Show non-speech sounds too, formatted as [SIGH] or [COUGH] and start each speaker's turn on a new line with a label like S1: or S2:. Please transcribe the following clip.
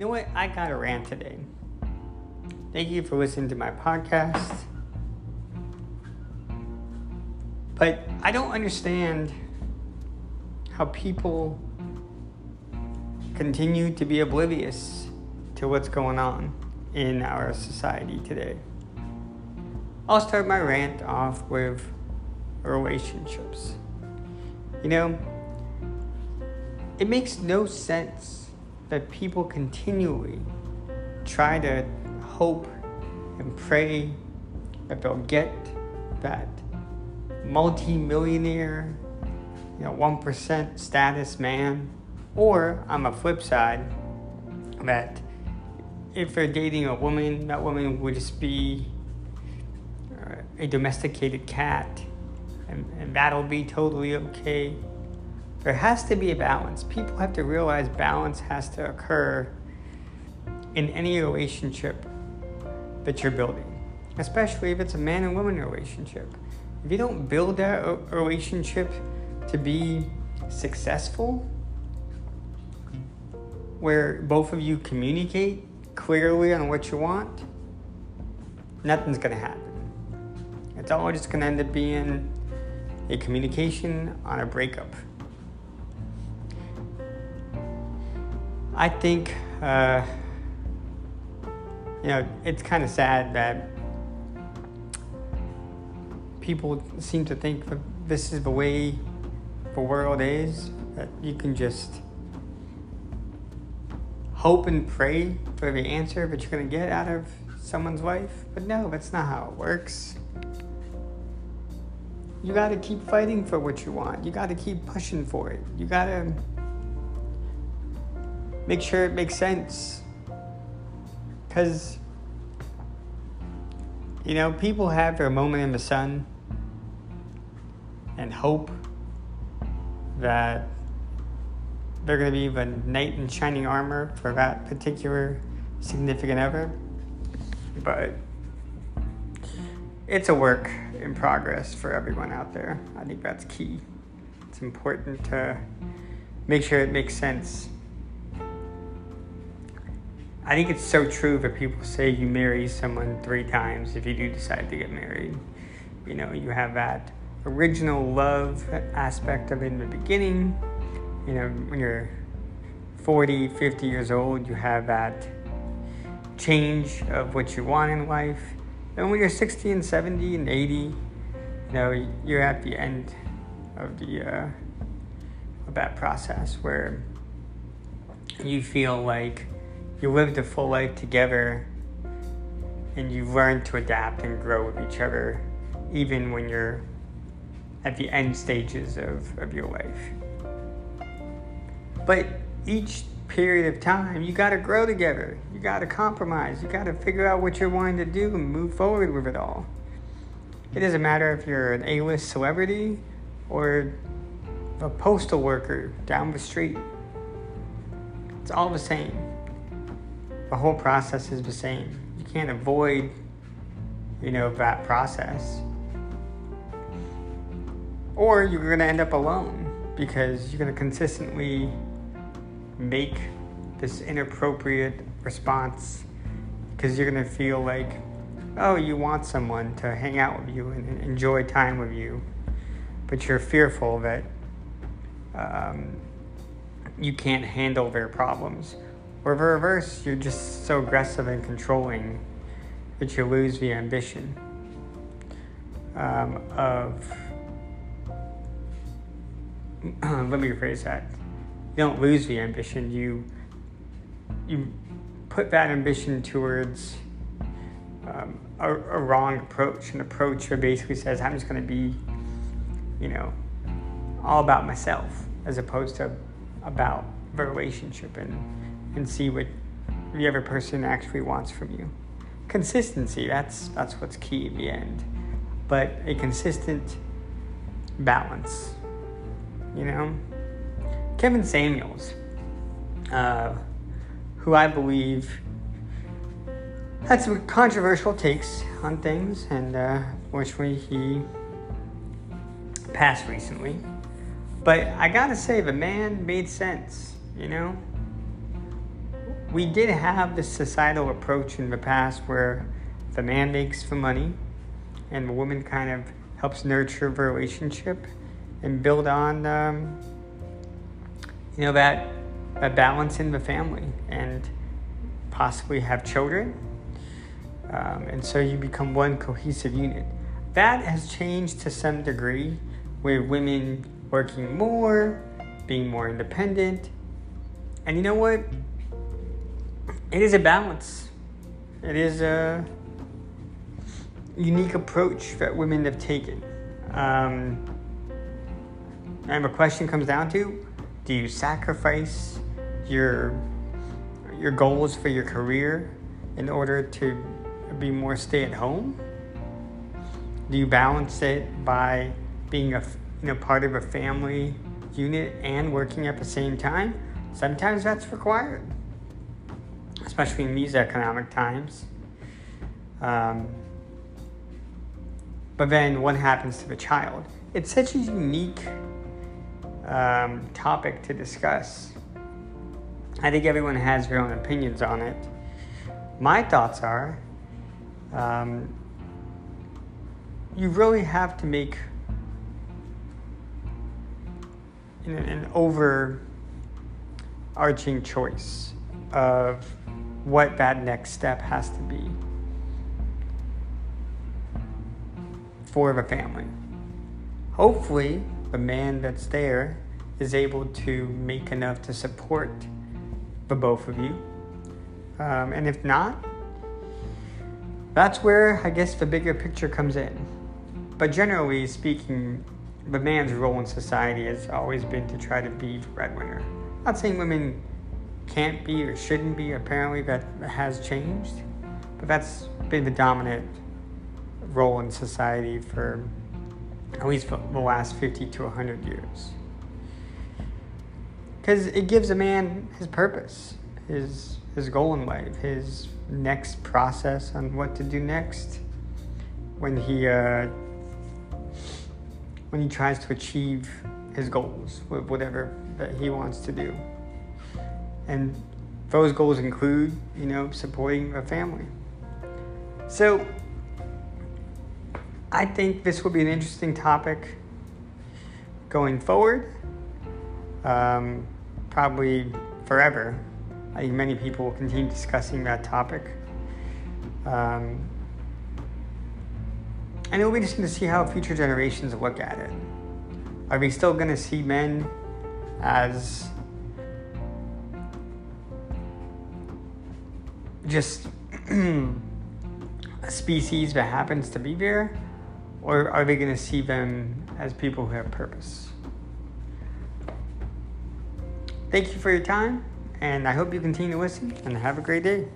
S1: You know what? I got a rant today. Thank you for listening to my podcast. But I don't understand how people continue to be oblivious to what's going on in our society today. I'll start my rant off with relationships. You know, it makes no sense that people continually try to hope and pray that they'll get that multi-millionaire, you know, 1% status man. Or on the flip side, that if they're dating a woman, that woman would just be uh, a domesticated cat, and, and that'll be totally okay. There has to be a balance. People have to realize balance has to occur in any relationship that you're building, especially if it's a man and woman relationship. If you don't build that relationship to be successful, where both of you communicate clearly on what you want, nothing's going to happen. It's all just going to end up being a communication on a breakup. I think, uh, you know, it's kind of sad that people seem to think that this is the way the world is, that you can just hope and pray for the answer that you're going to get out of someone's life. But no, that's not how it works. You got to keep fighting for what you want. You got to keep pushing for it. You got to make sure it makes sense. Because, you know, people have their moment in the sun and hope that they're going to be the knight in shining armor for that particular significant other. But it's a work in progress for everyone out there. I think that's key. It's important to make sure it makes sense I think it's so true that people say you marry someone three times if you do decide to get married. You know, you have that original love aspect of it in the beginning. You know, when you're 40, 50 years old, you have that change of what you want in life. And when you're 60 and 70 and 80, you know, you're at the end of the uh, of that process where you feel like you lived a full life together and you learn to adapt and grow with each other even when you're at the end stages of, of your life. But each period of time, you got to grow together. You got to compromise. You got to figure out what you're wanting to do and move forward with it all. It doesn't matter if you're an A list celebrity or a postal worker down the street, it's all the same the whole process is the same. You can't avoid, you know, that process. Or you're going to end up alone because you're going to consistently make this inappropriate response because you're going to feel like, oh, you want someone to hang out with you and enjoy time with you, but you're fearful that um, you can't handle their problems or the reverse, you're just so aggressive and controlling that you lose the ambition um, of. [CLEARS THROAT] let me rephrase that. You don't lose the ambition. You you put that ambition towards um, a, a wrong approach, an approach that basically says I'm just going to be, you know, all about myself as opposed to about the relationship and and see what the other person actually wants from you. Consistency, that's that's what's key in the end. But a consistent balance. You know? Kevin Samuels, uh, who I believe had some controversial takes on things, and uh, fortunately he passed recently. But I gotta say, the man made sense, you know? We did have this societal approach in the past where the man makes the money and the woman kind of helps nurture the relationship and build on um, you know that that balance in the family and possibly have children. Um, and so you become one cohesive unit. That has changed to some degree with women working more being more independent. And you know what it is a balance it is a unique approach that women have taken um, and the question comes down to do you sacrifice your your goals for your career in order to be more stay at home? Do you balance it by being a you know part of a family unit and working at the same time? Sometimes that's required, especially in these economic times. Um, but then what happens to the child? It's such a unique um, topic to discuss. I think everyone has their own opinions on it. My thoughts are um, you really have to make an, an overarching choice of what that next step has to be for the family. Hopefully, the man that's there is able to make enough to support the both of you. Um, and if not, that's where I guess the bigger picture comes in. But generally speaking, the man's role in society has always been to try to be the breadwinner. Not saying women can't be or shouldn't be, apparently that has changed, but that's been the dominant role in society for at least for the last 50 to 100 years. Because it gives a man his purpose, his, his goal in life, his next process on what to do next when he, uh, when he tries to achieve his goals with whatever that he wants to do. And those goals include, you know, supporting a family. So I think this will be an interesting topic going forward. Um, probably forever. I think many people will continue discussing that topic. Um, and it'll be interesting to see how future generations look at it. Are we still going to see men as just [CLEARS THROAT] a species that happens to be there? Or are they going to see them as people who have purpose? Thank you for your time, and I hope you continue to listen and have a great day.